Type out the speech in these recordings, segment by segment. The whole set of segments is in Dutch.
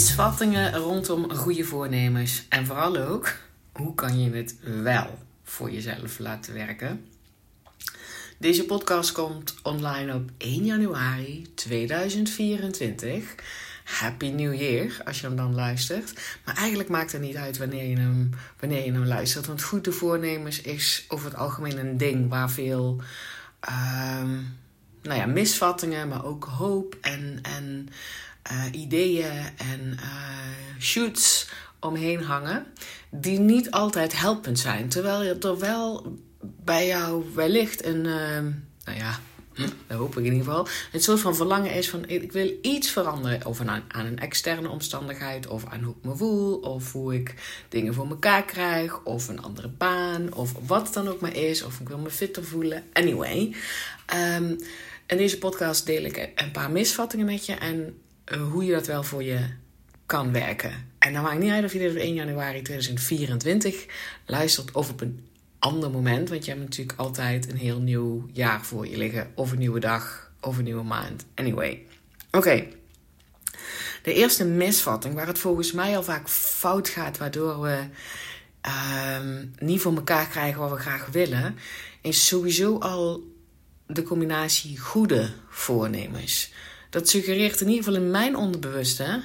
misvattingen rondom goede voornemens. En vooral ook, hoe kan je het wel voor jezelf laten werken? Deze podcast komt online op 1 januari 2024. Happy New Year als je hem dan luistert. Maar eigenlijk maakt het niet uit wanneer je hem, wanneer je hem luistert. Want goede voornemens is over het algemeen een ding waar veel ehm, nou ja, misvattingen, maar ook hoop en, en uh, ideeën en uh, shoots omheen hangen. Die niet altijd helpend zijn. Terwijl er wel bij jou wellicht een, uh, nou ja, hm, dat hoop ik in ieder geval, een soort van verlangen is van ik wil iets veranderen. Of aan, een externe omstandigheid, of aan hoe ik me voel, of hoe ik dingen voor elkaar krijg, of een andere baan, of wat het dan ook maar is, of ik wil me fitter voelen. Anyway. Um, in deze podcast deel ik een paar misvattingen met je en hoe je dat wel voor je kan werken. En dan maakt niet uit of je dit op 1 januari 2024 luistert of op een ander moment. Want je hebt natuurlijk altijd een heel nieuw jaar voor je liggen. Of een nieuwe dag, of een nieuwe maand. Anyway. Oké. De eerste misvatting, waar het volgens mij al vaak fout gaat, waardoor we uh, niet voor elkaar krijgen wat we graag willen, is sowieso al de combinatie goede voornemens. Dat suggereert in ieder geval in mijn onderbewuste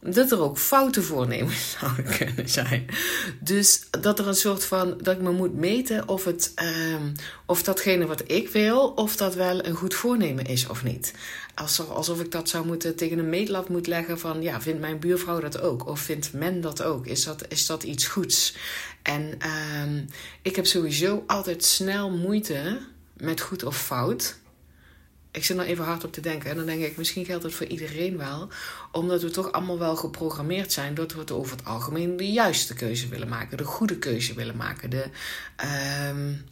dat er ook foute voornemens zouden kunnen zijn. Dus dat er een soort van dat ik me moet meten of het um, of datgene wat ik wil, of dat wel een goed voornemen is of niet. Alsof, alsof ik dat zou moeten tegen een meetlat moet leggen van ja, vindt mijn buurvrouw dat ook? Of vindt men dat ook? Is dat, is dat iets goeds? En um, ik heb sowieso altijd snel moeite met goed of fout. Ik zit nou even hard op te denken. En dan denk ik, misschien geldt het voor iedereen wel. Omdat we toch allemaal wel geprogrammeerd zijn dat we het over het algemeen de juiste keuze willen maken. De goede keuze willen maken. De, um,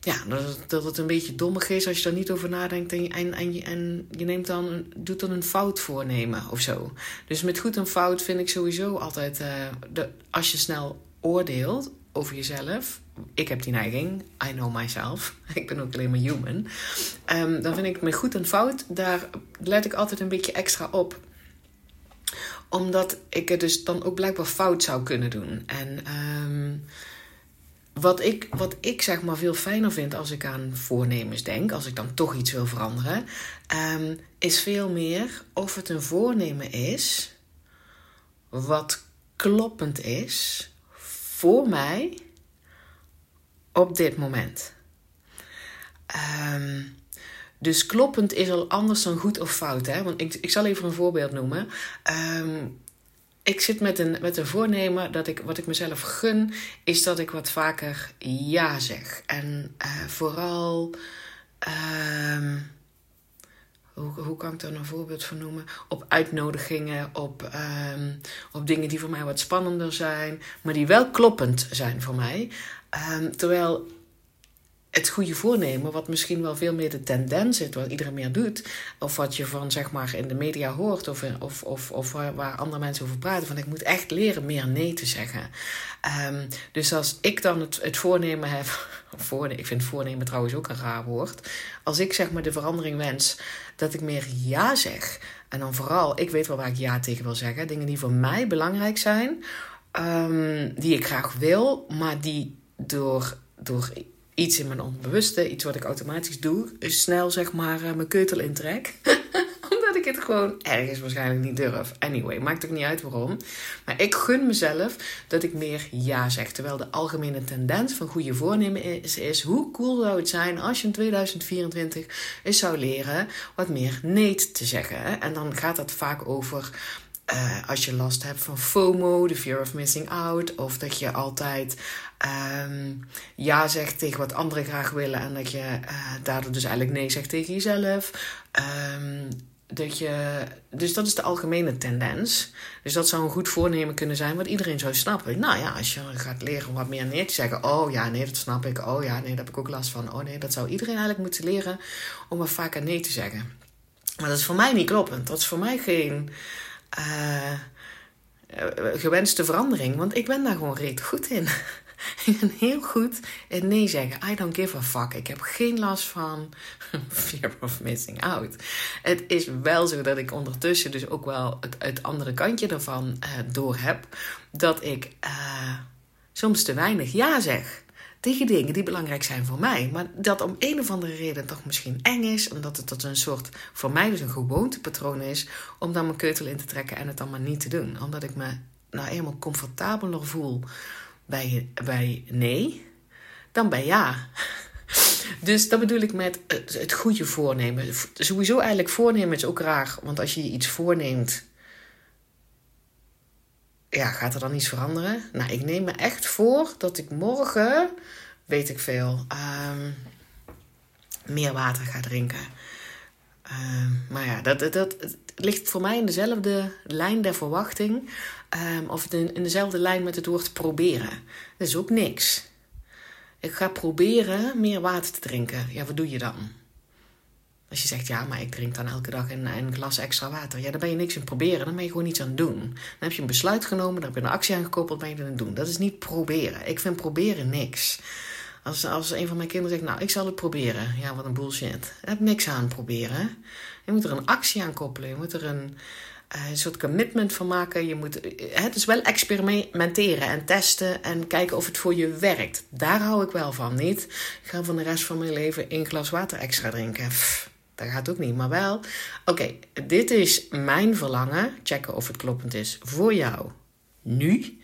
ja, dat het, dat het een beetje dommig is als je er niet over nadenkt. En en, en, en je neemt dan, doet dan een fout voornemen of zo. Dus met goed en fout vind ik sowieso altijd... Uh, de, als je snel oordeelt over jezelf ik heb die neiging, I know myself, ik ben ook alleen maar human. Um, dan vind ik me goed en fout, daar let ik altijd een beetje extra op. Omdat ik het dus dan ook blijkbaar fout zou kunnen doen. En um, wat, ik, wat ik zeg maar veel fijner vind als ik aan voornemens denk, als ik dan toch iets wil veranderen, um, is veel meer of het een voornemen is wat kloppend is voor mij op dit moment. Um, dus kloppend is al anders dan goed of fout. Hè? Want ik, ik zal even een voorbeeld noemen. Um, ik zit met een, met een voornemen dat ik, wat ik mezelf gun, is dat ik wat vaker ja zeg. En uh, vooral. Um, hoe, hoe kan ik daar een voorbeeld van noemen? Op uitnodigingen, op, um, op dingen die voor mij wat spannender zijn, maar die wel kloppend zijn voor mij. Um, terwijl het goede voornemen, wat misschien wel veel meer de tendens is, wat iedereen meer doet, of wat je van zeg maar in de media hoort, of, of, of, of waar, andere mensen over praten, van ik moet echt leren meer nee te zeggen. Um, dus als ik dan het, het voornemen heb, voornemen, ik vind voornemen trouwens ook een raar woord, als ik zeg maar de verandering wens, dat ik meer ja zeg. En dan vooral, ik weet wel waar ik ja tegen wil zeggen, dingen die voor mij belangrijk zijn, um, die ik graag wil, maar die door, door iets in mijn onbewuste, iets wat ik automatisch doe, snel zeg maar uh, mijn keutel intrek. Ik het gewoon ergens waarschijnlijk niet durf. Anyway, maakt ook niet uit waarom. Maar ik gun mezelf dat ik meer ja zeg. Terwijl de algemene tendens van goede voornemen is, is hoe cool zou het zijn als je in 2024 eens zou leren wat meer nee te zeggen. En dan gaat dat vaak over uh, als je last hebt van FOMO, de fear of missing out, of dat je altijd um, ja zegt tegen wat anderen graag willen en dat je uh, daardoor dus eigenlijk nee zegt tegen jezelf. Um, dat je, dus dat is de algemene tendens. Dus dat zou een goed voornemen kunnen zijn wat iedereen zou snappen. Nou ja, als je gaat leren wat meer nee te zeggen. Oh ja, nee, dat snap ik. Oh ja, nee, daar heb ik ook last van. Oh nee, dat zou iedereen eigenlijk moeten leren om wat vaker nee te zeggen. Maar dat is voor mij niet kloppend. Dat is voor mij geen uh, gewenste verandering. Want ik ben daar gewoon reet goed in. Ik ben heel goed in nee zeggen. I don't give a fuck. Ik heb geen last van fear of missing out. Het is wel zo dat ik ondertussen dus ook wel het, het andere kantje ervan uh, door heb. Dat ik uh, soms te weinig ja zeg tegen dingen die belangrijk zijn voor mij. Maar dat om een of andere reden toch misschien eng is. Omdat het tot een soort, voor mij dus een gewoontepatroon is. Om dan mijn keutel in te trekken en het dan maar niet te doen. Omdat ik me nou eenmaal comfortabeler voel bij, bij nee dan bij ja. Dus dat bedoel ik met het goede voornemen. Sowieso eigenlijk voornemen is ook raar. Want als je iets voorneemt, ja, gaat er dan iets veranderen? Nou, ik neem me echt voor dat ik morgen, weet ik veel, um, meer water ga drinken. Um, maar ja, dat, dat ligt voor mij in dezelfde lijn der verwachting. Um, of in, dezelfde lijn met het woord proberen. Dat is ook niks. Ik ga proberen meer water te drinken. Ja, wat doe je dan? Als je zegt, ja, maar ik drink dan elke dag een, een glas extra water. Ja, dan ben je niks aan proberen. Dan ben je gewoon iets aan het doen. Dan heb je een besluit genomen, dan heb je een actie aangekoppeld, ben je aan het doen. Dat is niet proberen. Ik vind proberen niks. Als, als een van mijn kinderen zegt, nou, ik zal het proberen. Ja, wat een bullshit. Je hebt niks aan proberen. Je moet er een actie aan koppelen. Je moet er een, eh, soort commitment van maken. Je moet het is wel experimenteren en testen en kijken of het voor je werkt. Daar hou ik wel van. Niet, ik ga van de rest van mijn leven één glas water extra drinken. dat gaat ook niet. Maar wel, oké, dit is mijn verlangen. Checken of het kloppend is voor jou. Nu.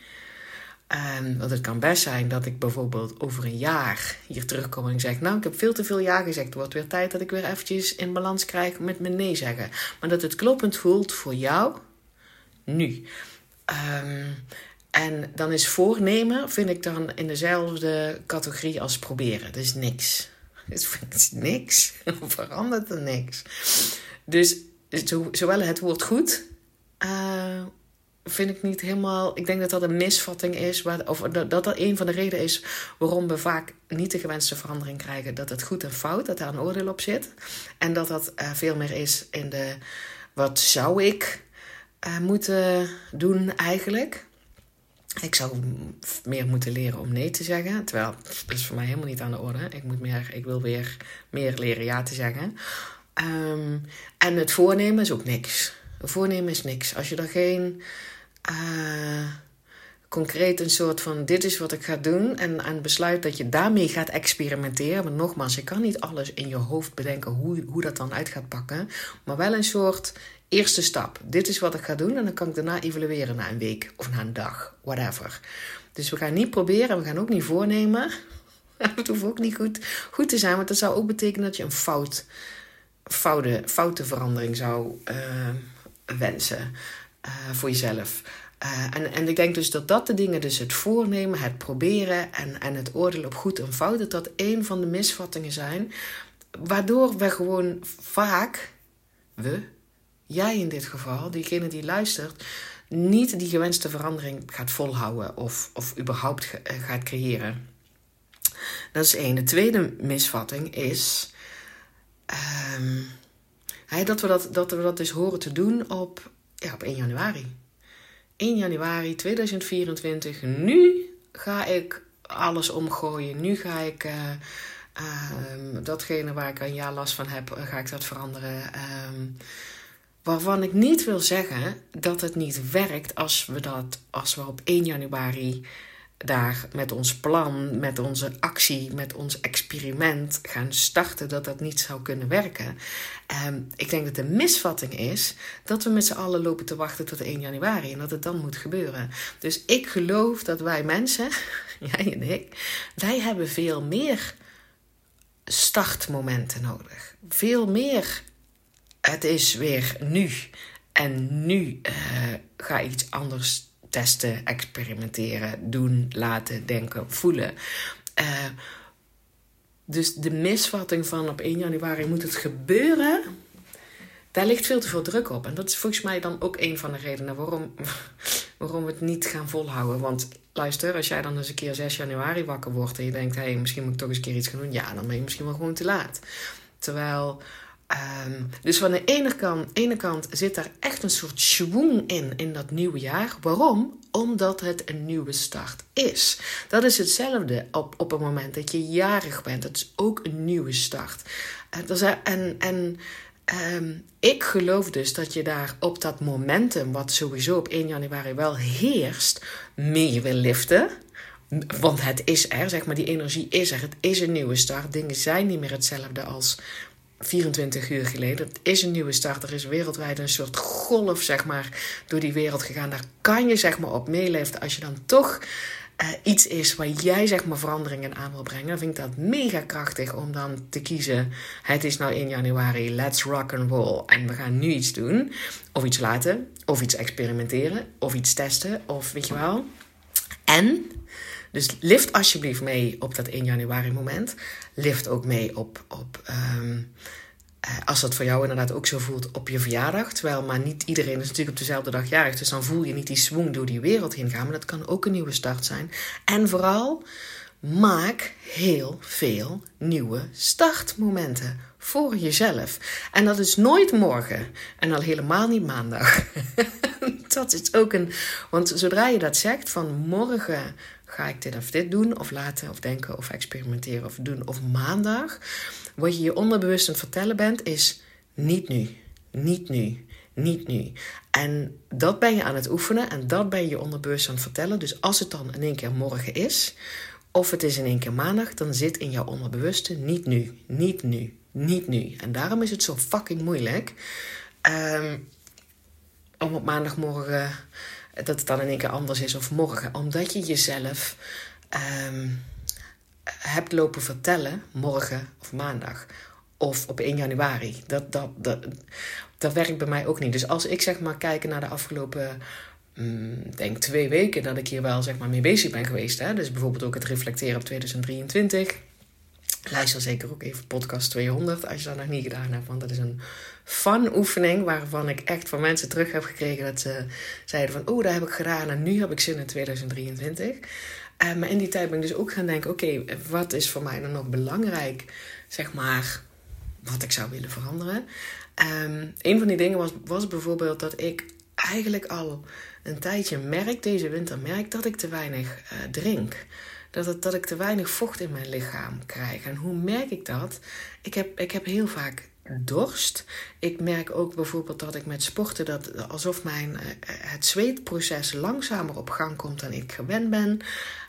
Want het kan best zijn dat ik bijvoorbeeld over een jaar hier terugkom en zeg: Nou, ik heb veel te veel ja gezegd. Het wordt weer tijd dat ik weer eventjes in balans krijg met mijn nee zeggen. Maar dat het kloppend voelt voor jou nu. Um, en dan is voornemen, vind ik dan in dezelfde categorie als proberen. Dus niks. Dus is niks. Verandert er niks. Dus zowel het woord goed. Uh, vind ik niet helemaal. Ik denk dat dat een misvatting is. Waar, of dat dat een van de redenen is waarom we vaak niet de gewenste verandering krijgen. Dat het goed en fout, dat daar een oordeel op zit. En dat dat uh, veel meer is in de. Wat zou ik uh, moeten doen eigenlijk? Ik zou meer moeten leren om nee te zeggen. Terwijl dat is voor mij helemaal niet aan de orde. Ik, moet meer, ik wil weer meer leren ja te zeggen. Um, en het voornemen is ook niks. Voornemen is niks. Als je er geen uh, concreet een soort van: dit is wat ik ga doen. En, en besluit dat je daarmee gaat experimenteren. Maar nogmaals, je kan niet alles in je hoofd bedenken hoe, hoe dat dan uit gaat pakken. Maar wel een soort eerste stap. Dit is wat ik ga doen. En dan kan ik daarna evalueren na een week of na een dag, whatever. Dus we gaan niet proberen, we gaan ook niet voornemen. Het hoeft ook niet goed, goed te zijn, want dat zou ook betekenen dat je een fout, foute, foute verandering zou uh, wensen. Uh, voor jezelf. Uh, en, en ik denk dus dat dat de dingen, dus het voornemen, het proberen en, en het oordelen op goed en fout, dat dat een van de misvattingen zijn. Waardoor we gewoon vaak, we, jij in dit geval, diegene die luistert, niet die gewenste verandering gaat volhouden of, of überhaupt eh, gaat creëren. Dat is één. De tweede misvatting is um, dat, we dat, dat we dat dus horen te doen op ja, op 1 januari. 1 januari 2024. Nu ga ik alles omgooien. Nu ga ik uh, uh, datgene waar ik een jaar last van heb, eh, ga ik dat veranderen. Uh, waarvan ik niet wil zeggen dat het niet werkt als we dat als we op 1 januari daar met ons plan, met onze actie, met ons experiment gaan starten, dat dat niet zou kunnen werken. Um, ik denk dat de misvatting is dat we met z'n allen lopen te wachten tot 1 januari en dat het dan moet gebeuren. Dus ik geloof dat wij mensen, jij en ik, wij hebben veel meer startmomenten nodig. Veel meer. Het is weer nu. En nu uh, ga iets anders testen, experimenteren, doen, laten, denken, voelen. Uh, dus de misvatting van op 1 januari moet het gebeuren, daar ligt veel te veel druk op. En dat is volgens mij dan ook een van de redenen waarom, waarom we het niet gaan volhouden. Want luister, als jij dan eens een keer 6 januari wakker wordt en je denkt, hé, hey, misschien moet ik toch eens een keer iets gaan doen, ja, dan ben je misschien wel gewoon te laat. Terwijl Ehm, dus van de ene kant, ene kant zit daar echt een soort schwung in, in dat nieuwe jaar. Waarom? Omdat het een nieuwe start is. Dat is hetzelfde op, op het moment dat je jarig bent. Dat is ook een nieuwe start. En, en, en Ehm, ik geloof dus dat je daar op dat momentum, wat sowieso op 1 januari wel heerst, mee wil liften. Want het is er, zeg maar, die energie is er. Het is een nieuwe start. Dingen zijn niet meer hetzelfde als 24 uur geleden. Het is een nieuwe start. Er is wereldwijd een soort golf, zeg maar, door die wereld gegaan. Daar kan je, zeg maar, op meeleven. Als je dan toch uh, iets is waar jij zeg maar veranderingen aan wil brengen, dan vind ik dat mega krachtig om dan te kiezen. Het is nou 1 januari, let's rock and roll. En we gaan nu iets doen. Of iets laten, of iets experimenteren, of iets testen, of weet je wel. En, dus lift alsjeblieft mee op dat 1 januari moment. Lift ook mee op, op um, eh, als dat voor jou inderdaad ook zo voelt op je verjaardag. Terwijl maar niet iedereen is natuurlijk op dezelfde dag jarig. Dus dan voel je niet die swing door die wereld heen gaan. Maar dat kan ook een nieuwe start zijn. En vooral, maak heel veel nieuwe startmomenten voor jezelf. En dat is nooit morgen. En al helemaal niet maandag. dat is ook een. Want zodra je dat zegt van morgen ga ik dit of dit doen, of laten, of denken, of experimenteren, of doen, of maandag wat je je onderbewust aan het vertellen bent, is niet nu, niet nu, niet nu. En dat ben je aan het oefenen en dat ben je je onderbewust aan het vertellen. Dus als het dan in één keer morgen is, of het is in één keer maandag, dan zit in jouw onderbewuste niet nu, niet nu, niet nu. En daarom is het zo fucking moeilijk um, om op maandagmorgen dat het dan in één keer anders is of morgen, omdat je jezelf um, hebt lopen vertellen, morgen of maandag of op 1 januari. Dat, dat, dat, dat werkt bij mij ook niet. Dus als ik zeg maar kijk naar de afgelopen mm, denk twee weken dat ik hier wel zeg maar mee bezig ben geweest. Hè? Dus bijvoorbeeld ook het reflecteren op 2023. Luister zeker ook even podcast 200 als je dat nog niet gedaan hebt. Want dat is een fun oefening waarvan ik echt van mensen terug heb gekregen dat ze zeiden van... Oh, dat heb ik gedaan en nu heb ik zin in 2023. Uh, maar in die tijd ben ik dus ook gaan denken: oké, wat is voor mij dan nog belangrijk, zeg maar, wat ik zou willen veranderen? Um, een van die dingen was, was bijvoorbeeld dat ik eigenlijk al een tijdje merk, deze winter merk, dat ik te weinig uh, drink. Dat, het, dat ik te weinig vocht in mijn lichaam krijg. En hoe merk ik dat? Ik heb, ik heb heel vaak dorst. Ik merk ook bijvoorbeeld dat ik met sporten dat alsof mijn, uh, het zweetproces langzamer op gang komt dan ik gewend ben.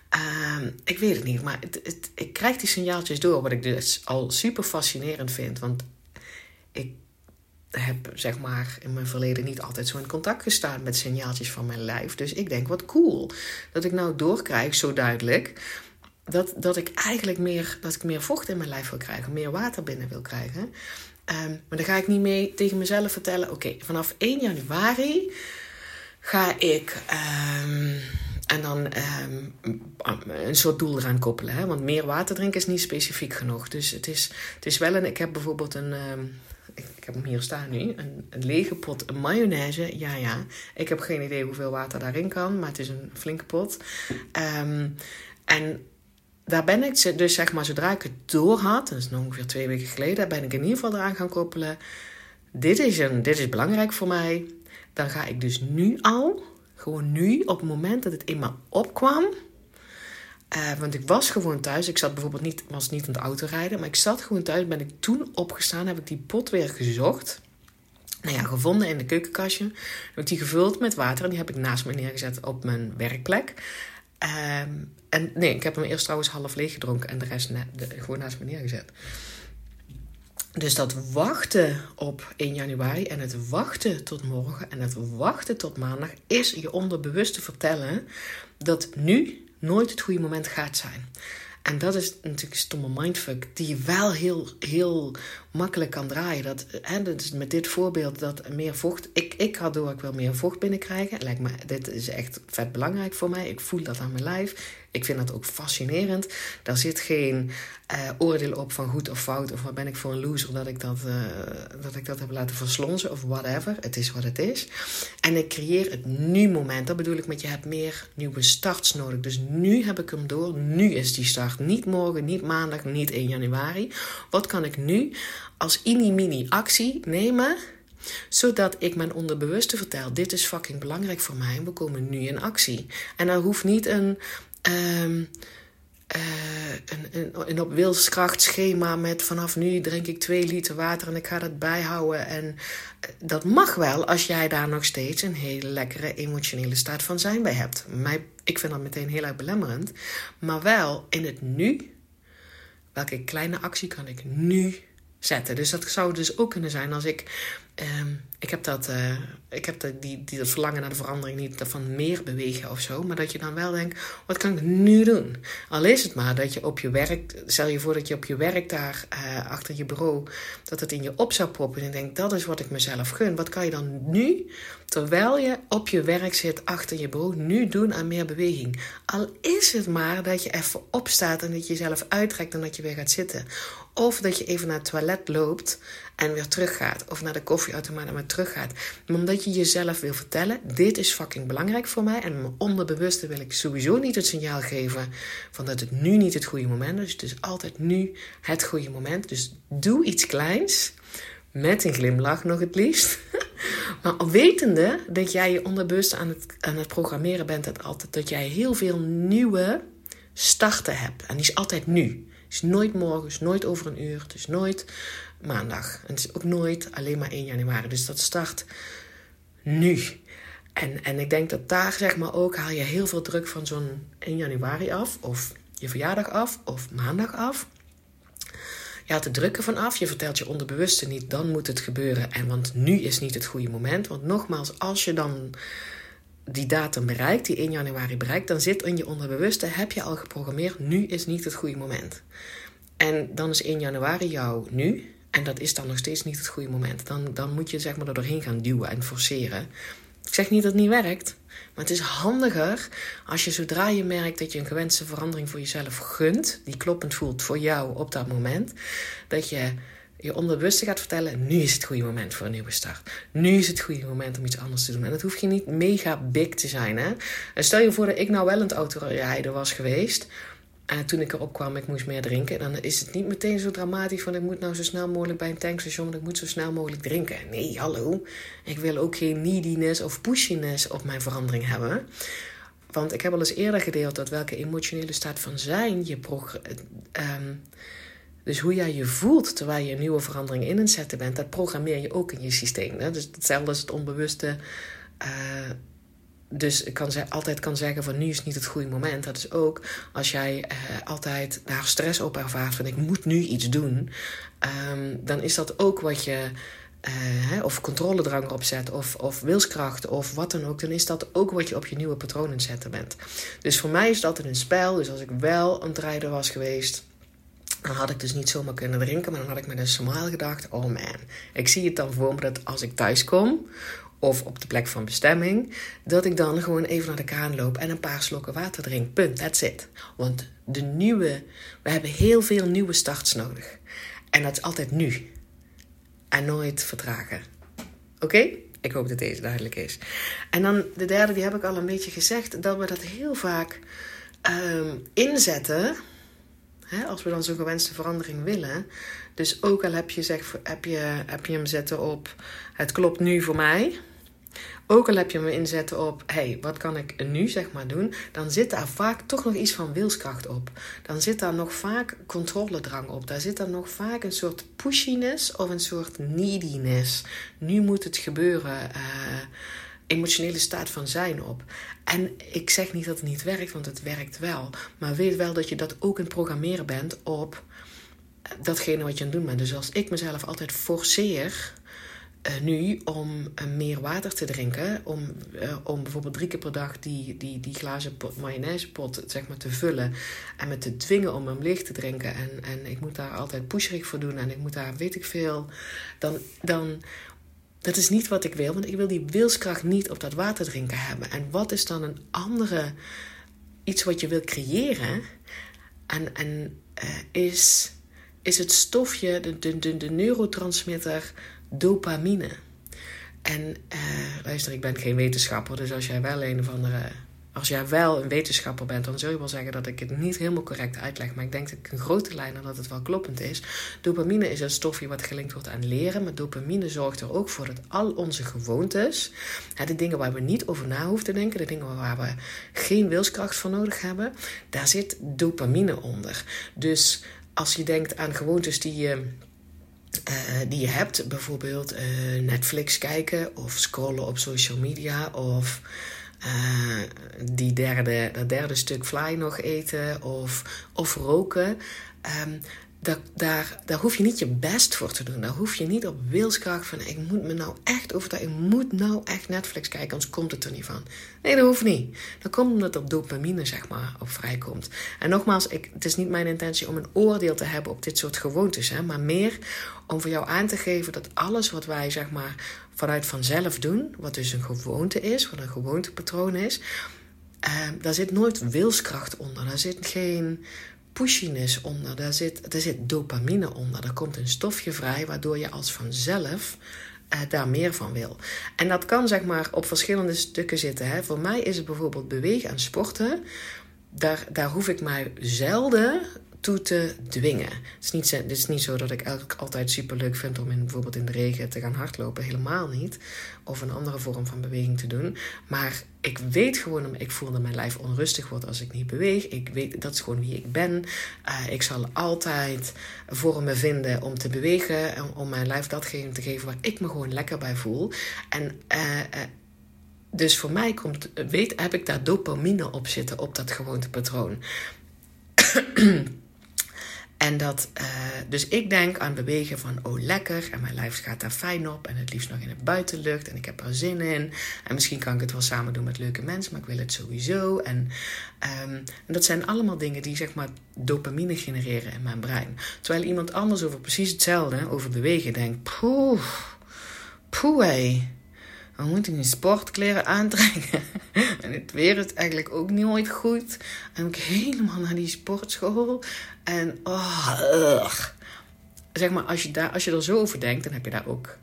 Ehm, ik weet het niet, maar het, ik krijg die signaaltjes door, wat ik dus al super fascinerend vind. Want heb zeg maar in mijn verleden niet altijd zo in contact gestaan met signaaltjes van mijn lijf. Dus ik denk, wat cool dat ik nou doorkrijg zo duidelijk. Dat, dat ik eigenlijk meer, dat ik meer vocht in mijn lijf wil krijgen, meer water binnen wil krijgen. Um, maar dan ga ik niet mee tegen mezelf vertellen: oké, vanaf 1 januari ga ik. Um, en dan um, een soort doel eraan koppelen. Hè? Want meer water drinken is niet specifiek genoeg. Dus het is, het is wel een. Ik heb bijvoorbeeld een. Ik, heb hem hier staan nu. Een, een lege pot mayonaise. Ja, ja. Ik heb geen idee hoeveel water daarin kan. Maar het is een flinke pot. Um, en daar ben ik dus zeg maar, zodra ik het door had. Dat is ongeveer twee weken geleden. Ben ik in ieder geval eraan gaan koppelen. Dit is, een, dit is belangrijk voor mij. Dan ga ik dus nu al gewoon nu, op het moment dat het eenmaal opkwam. Uh, want ik was gewoon thuis. Ik zat bijvoorbeeld niet, was niet aan het autorijden. Maar ik zat gewoon thuis. Ben ik toen opgestaan. Heb ik die pot weer gezocht. Nou ja, gevonden in de keukenkastje. Heb die gevuld met water. En die heb ik naast me neergezet op mijn werkplek. Um, en nee, ik heb hem eerst trouwens half leeg gedronken. En de rest gewoon naast me neergezet. Dus dat wachten op 1 januari en het wachten tot morgen en het wachten tot maandag is je onderbewuste vertellen dat nu nooit het goede moment gaat zijn. En dat is natuurlijk een stomme mindfuck die je wel heel, heel makkelijk kan draaien. Dat, hè, dus met dit voorbeeld dat meer vocht... Ik, ik had door, ik wil meer vocht binnenkrijgen. Lijkt me, dit is echt vet belangrijk voor mij. Ik voel dat aan mijn lijf. Ik vind dat ook fascinerend. Daar zit geen uh, oordeel op van goed of fout. Of wat ben ik voor een loser dat ik dat, uh, dat ik dat heb laten verslonzen. Of whatever. Het is wat het is. En ik creëer het nu-moment. Dat bedoel ik met je hebt meer nieuwe starts nodig. Dus nu heb ik hem door. Nu is die start. Niet morgen, niet maandag, niet 1 januari. Wat kan ik nu als mini-mini actie nemen zodat ik mijn onderbewuste vertel: dit is fucking belangrijk voor mij. We komen nu in actie. En dat hoeft niet een. Um, een, een, op wilskracht schema met vanaf nu drink ik twee liter water en ik ga dat bijhouden. En eh, dat mag wel als jij daar nog steeds een hele lekkere emotionele staat van zijn bij hebt. Mij, ik vind dat meteen heel erg belemmerend. Maar wel in het nu. Welke kleine actie kan ik nu zetten? Dus dat zou dus ook kunnen zijn als ik Um, ik heb dat, uh, ik heb die, die, dat verlangen naar de verandering niet van meer bewegen of zo. Maar dat je dan wel denkt, wat kan ik nu doen? Al is het maar dat je op je werk, stel je voor dat je op je werk daar uh, achter je bureau, dat het in je op zou proppen. En je denkt, dat is wat ik mezelf gun. Wat kan je dan nu, terwijl je op je werk zit achter je bureau, nu doen aan meer beweging? Al is het maar dat je even opstaat en dat je jezelf uittrekt en dat je weer gaat zitten. Of dat je even naar het toilet loopt en weer teruggaat. Of naar de koffieautomaat teruggaat. Omdat je jezelf wil vertellen: dit is fucking belangrijk voor mij. En mijn onderbewuste wil ik sowieso niet het signaal geven van dat het nu niet het goede moment is. Het is altijd nu het goede moment. Dus doe iets kleins. Met een glimlach nog het liefst. Maar wetende dat jij je onderbewust aan het, aan het programmeren bent, dat, altijd, dat jij heel veel nieuwe starten hebt. En die is altijd nu. Het is nooit morgen, is nooit over een uur, het is nooit maandag. En het is ook nooit alleen maar 1 januari. Dus dat start nu. En, en ik denk dat daar zeg maar ook haal je heel veel druk van zo'n 1 januari af. Of je verjaardag af. Of maandag af. Je haalt de druk ervan af. Je vertelt je onderbewuste niet, dan moet het gebeuren. En want nu is niet het goede moment. Want nogmaals, als je dan die datum bereikt, die 1 januari bereikt, dan zit in je onderbewuste, heb je al geprogrammeerd, nu is niet het goede moment. En dan is 1 januari jouw nu. En dat is dan nog steeds niet het goede moment. Dan, dan moet je zeg maar er doorheen gaan duwen en forceren. Ik zeg niet dat het niet werkt. Maar het is handiger als je zodra je merkt dat je een gewenste verandering voor jezelf gunt, die kloppend voelt voor jou op dat moment, dat je je onderbewuste gaat vertellen: nu is het goede moment voor een nieuwe start. Nu is het goede moment om iets anders te doen. En dat hoeft je niet mega big te zijn. Hè? Stel je voor dat ik nou wel een autorijder was geweest. En toen ik erop kwam, ik moest meer drinken. Dan is het niet meteen zo dramatisch van ik moet nou zo snel mogelijk bij een tankstation, want ik moet zo snel mogelijk drinken. Nee, hallo. Ik wil ook geen neediness of pushiness op mijn verandering hebben. Want ik heb al eens eerder gedeeld dat welke emotionele staat van zijn je um, dus hoe jij je voelt terwijl je een nieuwe verandering in het zetten bent, dat programmeer je ook in je systeem. Hè? Dus hetzelfde als het onbewuste. Uh, dus ik kan ze, altijd kan zeggen van nu is niet het goede moment. Dat is ook als jij uh, altijd daar stress op ervaart van ik moet nu iets doen. Um, dan is dat ook wat je... Hè, of controledrang erop zet, of, of wilskracht, of wat dan ook, dan is dat ook wat je op je nieuwe patronen zetten bent. Dus voor mij is dat een spel. Dus als ik wel aan het rijden was geweest, dan had ik dus niet zomaar kunnen drinken, maar dan had ik me dus zomaar gedacht: oh man, ik zie het dan voor me dat als ik thuis kom of op de plek van bestemming, dat ik dan gewoon even naar de kraan loop en een paar slokken water drink. Punt, that's it. Want de nieuwe, we hebben heel veel nieuwe starts nodig. En dat is altijd nu. En nooit vertragen. Oké? Ik hoop dat deze duidelijk is. En dan de derde, die heb ik al een beetje gezegd, dat we dat heel vaak um, inzetten Hè, als we dan zo'n gewenste verandering willen. Dus ook al heb je, zeg, heb, je, heb je hem zetten op het klopt nu voor mij. Ook al heb je hem inzetten op, hey, wat kan ik nu zeg maar doen? Dan zit daar vaak toch nog iets van wilskracht op. Dan zit daar nog vaak controledrang op. Daar zit daar nog vaak een soort pushiness of een soort neediness. Nu moet het gebeuren. Uh, emotionele staat van zijn op. En ik zeg niet dat het niet werkt, want het werkt wel. Maar weet wel dat je dat ook in programmeren bent op datgene wat je aan het doen bent. Dus als ik mezelf altijd forceer uh, nu om uh, meer water te drinken, om, uh, om bijvoorbeeld drie keer per dag die, die, die glazen pot, mayonaisepot zeg maar, te vullen en me te dwingen om hem leeg te drinken. En, en ik moet daar altijd pusherig voor doen en ik moet daar weet ik veel. Dan, dan dat is niet wat ik wil, want ik wil die wilskracht niet op dat water drinken hebben. En wat is dan een andere iets wat je wil creëren. En, en is, is het stofje, de, de, de, de neurotransmitter dopamine. En luister, ik ben geen wetenschapper, dus als jij wel een of andere als jij wel een wetenschapper bent, dan zul je wel zeggen dat ik het niet helemaal correct uitleg. Maar ik denk dat ik een grote lijnen dat het wel kloppend is. Dopamine is een stofje wat gelinkt wordt aan leren. Maar dopamine zorgt er ook voor dat al onze gewoontes, de dingen waar we niet over na hoeven te denken, de dingen waar we geen wilskracht voor nodig hebben, daar zit dopamine onder. Dus als je denkt aan gewoontes die je. Uh, die je hebt, bijvoorbeeld uh, Netflix kijken of scrollen op social media of uh, die derde, dat derde stuk fly nog eten of, of roken. Um, daar, daar, daar hoef je niet je best voor te doen. Daar hoef je niet op wilskracht van... ik moet me nou echt over ik moet nou echt Netflix kijken... anders komt het er niet van. Nee, dat hoeft niet. Dat komt omdat er dopamine zeg maar, op vrijkomt. En nogmaals, ik, het is niet mijn intentie om een oordeel te hebben... op dit soort gewoontes. Hè, maar meer om voor jou aan te geven... dat alles wat wij zeg maar, vanuit vanzelf doen... wat dus een gewoonte is, wat een gewoontepatroon is... Uh, daar zit nooit wilskracht onder. Daar zit geen pushiness onder, daar zit, daar zit dopamine onder. Er komt een stofje vrij waardoor je als vanzelf uh, daar meer van wil. En dat kan zeg maar op verschillende stukken zitten. Hè. Voor mij is het bijvoorbeeld bewegen en sporten. Daar, daar hoef ik mij zelden toe te dwingen. Het is niet, het is niet zo dat ik elk, altijd super leuk vind om in, bijvoorbeeld in de regen te gaan hardlopen. Helemaal niet. Of een andere vorm van beweging te doen. Maar ik weet gewoon, ik voel dat mijn lijf onrustig wordt als ik niet beweeg. Ik weet, dat is gewoon wie ik ben. Uh, ik zal altijd vormen vinden om te bewegen. Om mijn lijf datgene te geven waar ik me gewoon lekker bij voel. En uh, dus voor mij komt, weet, heb ik daar dopamine op zitten, op dat gewoontepatroon. En dat, uh, dus ik denk aan bewegen van, oh lekker, en mijn lijf gaat daar fijn op, en het liefst nog in de buitenlucht, en ik heb er zin in. En misschien kan ik het wel samen doen met leuke mensen, maar ik wil het sowieso. En, um, en dat zijn allemaal dingen die, zeg maar, dopamine genereren in mijn brein. Terwijl iemand anders over precies hetzelfde, over bewegen, denkt, poeh, poeh. Moet ik die sportkleren aantrekken. en het weer is eigenlijk ook nooit goed. En ik helemaal naar die sportschool. En oh, zeg maar, als je, daar, als je er zo over denkt, dan heb je daar ook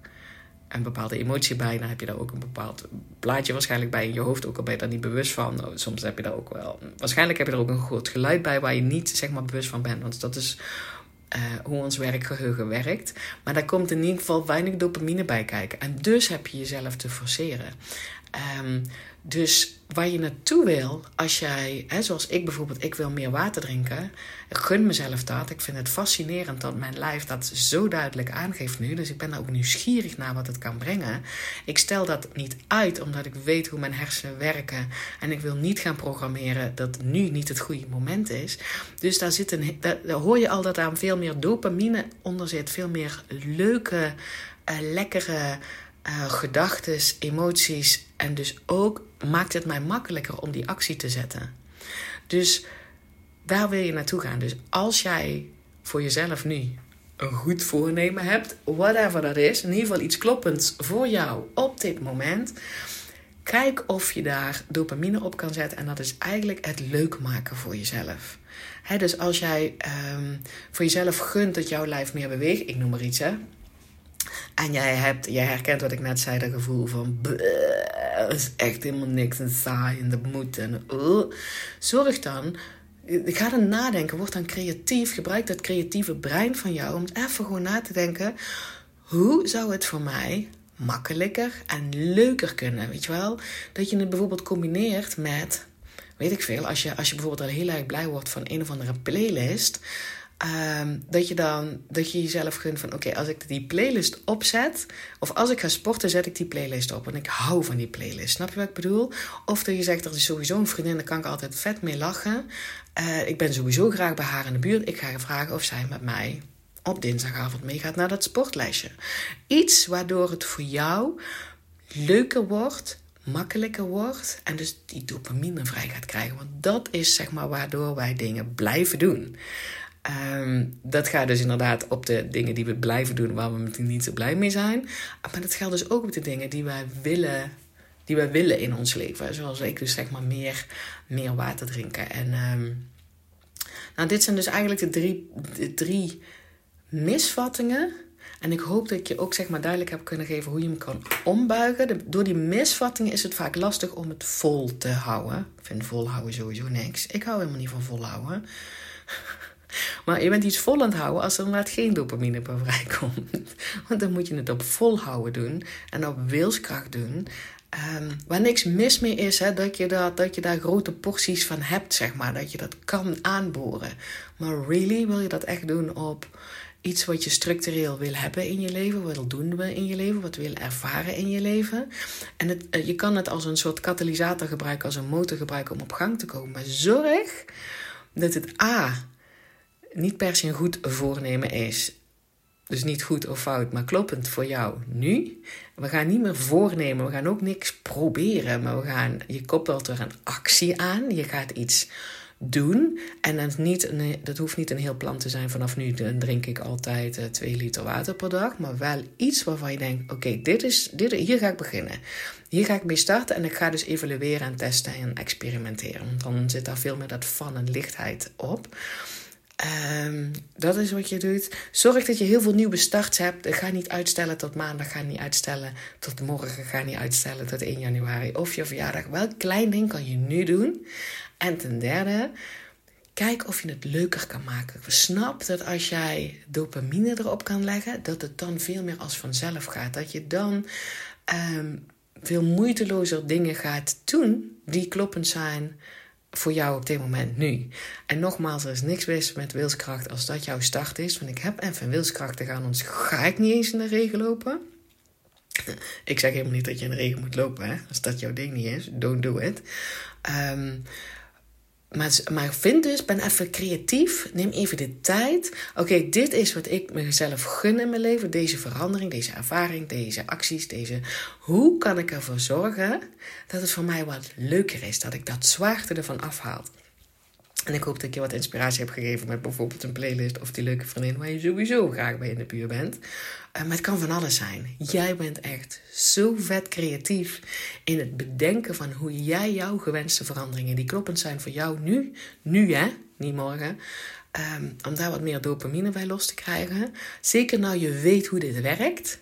een bepaalde emotie bij. Dan heb je daar ook een bepaald plaatje waarschijnlijk bij in je hoofd. Ook al ben je daar niet bewust van. Nou, soms heb je daar ook wel. Waarschijnlijk heb je er ook een groot geluid bij waar je niet zeg maar bewust van bent. Want dat is uh, hoe ons werkgeheugen werkt. Maar daar komt in ieder geval weinig dopamine bij kijken. En dus heb je jezelf te forceren. Um, dus waar je naartoe wil, als jij, hè, zoals ik bijvoorbeeld, ik wil meer water drinken. Gun mezelf dat. Ik vind het fascinerend dat mijn lijf dat zo duidelijk aangeeft nu. Dus ik ben ook nieuwsgierig naar wat het kan brengen. Ik stel dat niet uit omdat ik weet hoe mijn hersenen werken. En ik wil niet gaan programmeren dat nu niet het goede moment is. Dus daar, zit een, daar, hoor je al dat daar veel meer dopamine onder zit. Veel meer leuke, uh, lekkere uh, gedachten, emoties. En dus ook maakt het mij makkelijker om die actie te zetten. Dus daar wil je naartoe gaan. Dus als jij voor jezelf nu een goed voornemen hebt, whatever dat is, in ieder geval iets kloppends voor jou op dit moment. Kijk of je daar dopamine op kan zetten. En dat is eigenlijk het leuk maken voor jezelf. dus als jij um, voor jezelf gunt dat jouw lijf meer beweegt, ik noem maar iets, hè, en jij, hebt, jij herkent wat ik net zei, dat gevoel van... Het is echt helemaal niks en saai en dat moet. En, uh. Zorg dan... Ga dan nadenken. Word dan creatief. Gebruik dat creatieve brein van jou om even gewoon na te denken... Hoe zou het voor mij makkelijker en leuker kunnen? Weet je wel? Dat je het bijvoorbeeld combineert met... Weet ik veel. Als je, als je bijvoorbeeld al heel erg blij wordt van een of andere playlist... Um, dat je dan dat je jezelf gunt van oké, als ik die playlist opzet, of als ik ga sporten, zet ik die playlist op. En ik hou van die playlist. Snap je wat ik bedoel? Of dat je zegt, er is sowieso een vriendin, daar kan ik altijd vet mee lachen. Uh, ik ben sowieso graag bij haar in de buurt. Ik ga vragen of zij met mij op dinsdagavond meegaat naar dat sportlijstje. Iets waardoor het voor jou leuker wordt, makkelijker wordt en dus die dopamine vrij gaat krijgen. Want dat is zeg maar waardoor wij dingen blijven doen. Um, dat gaat dus inderdaad op de dingen die we blijven doen, waar we niet zo blij mee zijn. Maar dat geldt dus ook op de dingen die wij willen die we willen in ons leven. Zoals ik dus zeg maar meer, meer water drinken. En ehm, nou, dit zijn dus eigenlijk de drie, de drie misvattingen. En ik hoop dat ik je ook zeg maar duidelijk heb kunnen geven hoe je hem kan ombuigen. door die misvattingen is het vaak lastig om het vol te houden. Ik vind volhouden sowieso niks. Ik hou helemaal niet van volhouden. Maar je bent iets vol aan het houden als er inderdaad geen dopamine per vrijkomt. Want dan moet je het op volhouden doen en op wilskracht doen. Um, waar niks mis mee is, hè, dat, je dat, dat je daar grote porties van hebt, zeg maar. Dat je dat kan aanboren. Maar really, wil je dat echt doen op iets wat je structureel wil hebben in je leven, wat wil doen in je leven, wat wil ervaren in je leven. En het, eh, je kan het als een soort katalysator gebruiken, als een motor gebruiken om op gang te komen. Maar zorg dat het A niet per se een goed voornemen is. Dus niet goed of fout, maar kloppend voor jou nu. We gaan niet meer voornemen, we gaan ook niks proberen, maar we gaan, je koppelt er een actie aan. Je gaat iets doen. En dat, niet dat hoeft niet een heel plan te zijn. Vanaf nu drink ik altijd uh, eh, 2 liter water per dag. Maar wel iets waarvan je denkt: oké, dit is, dit, hier ga ik beginnen. Hier ga ik mee starten en ik ga dus evalueren en testen en experimenteren. Want dan zit daar veel meer dat van en lichtheid op. Um, dat is wat je doet. Zorg dat je heel veel nieuwe starts hebt. Ga niet uitstellen tot maandag. Ga niet uitstellen tot morgen. Ga niet uitstellen tot 1 januari. Of je verjaardag. Welk klein ding kan je nu doen? En ten derde, kijk of je het leuker kan maken. Snap dat als jij dopamine erop kan leggen, dat het dan veel meer als vanzelf gaat. Dat je dan um, veel moeitelozer dingen gaat doen die kloppend zijn voor jou op dit moment nu. En nogmaals, er is niks mis met wilskracht als dat jouw start is. Want ik heb even wilskracht te gaan, anders ga ik niet eens in de regen lopen. Ik zeg helemaal niet dat je in de regen moet lopen, hè? als dat jouw ding niet is. Don't do it. Um, maar, vind dus, ben even creatief. Neem even de tijd. Oké, dit is wat ik mezelf gun in mijn leven. Deze verandering, deze ervaring, deze acties, deze... Hoe kan ik ervoor zorgen dat het voor mij wat leuker is? Dat ik dat zwaarte ervan afhaal. En ik hoop dat ik je wat inspiratie heb gegeven met bijvoorbeeld een playlist of die leuke vriendin waar je sowieso graag bij in de buurt bent. Uh, maar het kan van alles zijn. Jij bent echt zo vet creatief in het bedenken van hoe jij jouw gewenste veranderingen, die kloppend zijn voor jou nu, nu hè, niet morgen, um, om daar wat meer dopamine bij los te krijgen. Zeker nou je weet hoe dit werkt,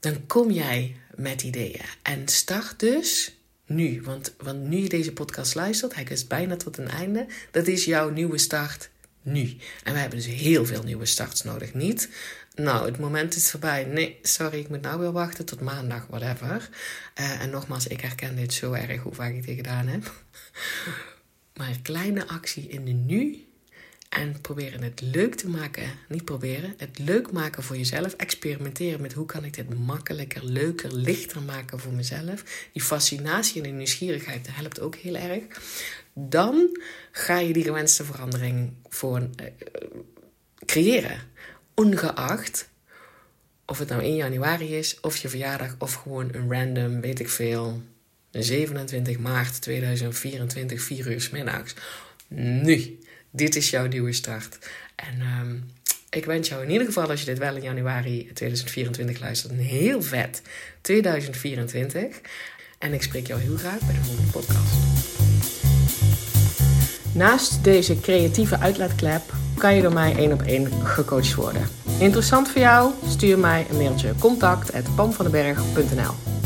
dan kom jij met ideeën. En start dus nu. Want, want nu je deze podcast luistert, hij is bijna tot een einde. Dat is jouw nieuwe start nu. En we hebben dus heel veel nieuwe starts nodig. Niet, nou, het moment is voorbij. Nee, sorry, ik moet nou weer wachten tot maandag, whatever. Uh, en nogmaals, ik herken dit zo erg hoe vaak ik dit gedaan heb. maar kleine actie in de nu en proberen het leuk te maken. Niet proberen, het leuk maken voor jezelf. Experimenteren met hoe kan ik dit makkelijker, leuker, lichter maken voor mezelf. Die fascinatie en die nieuwsgierigheid helpt ook heel erg. Dan ga je die gewenste verandering voor, uh, creëren. Ongeacht of het nou 1 januari is, of je verjaardag, of gewoon een random, weet ik veel, 27 maart 2024, 4 uur s middags. Nu dit is jouw nieuwe start. En ehm, ik wens jou in ieder geval, als je dit wel in januari 2024 luistert, een heel vet 2024. En ik spreek jou heel graag bij de volgende podcast. Naast deze creatieve uitlaatklep kan je door mij één op één gecoacht worden. Interessant voor jou? Stuur mij een mailtje contact@pamvandenberg.nl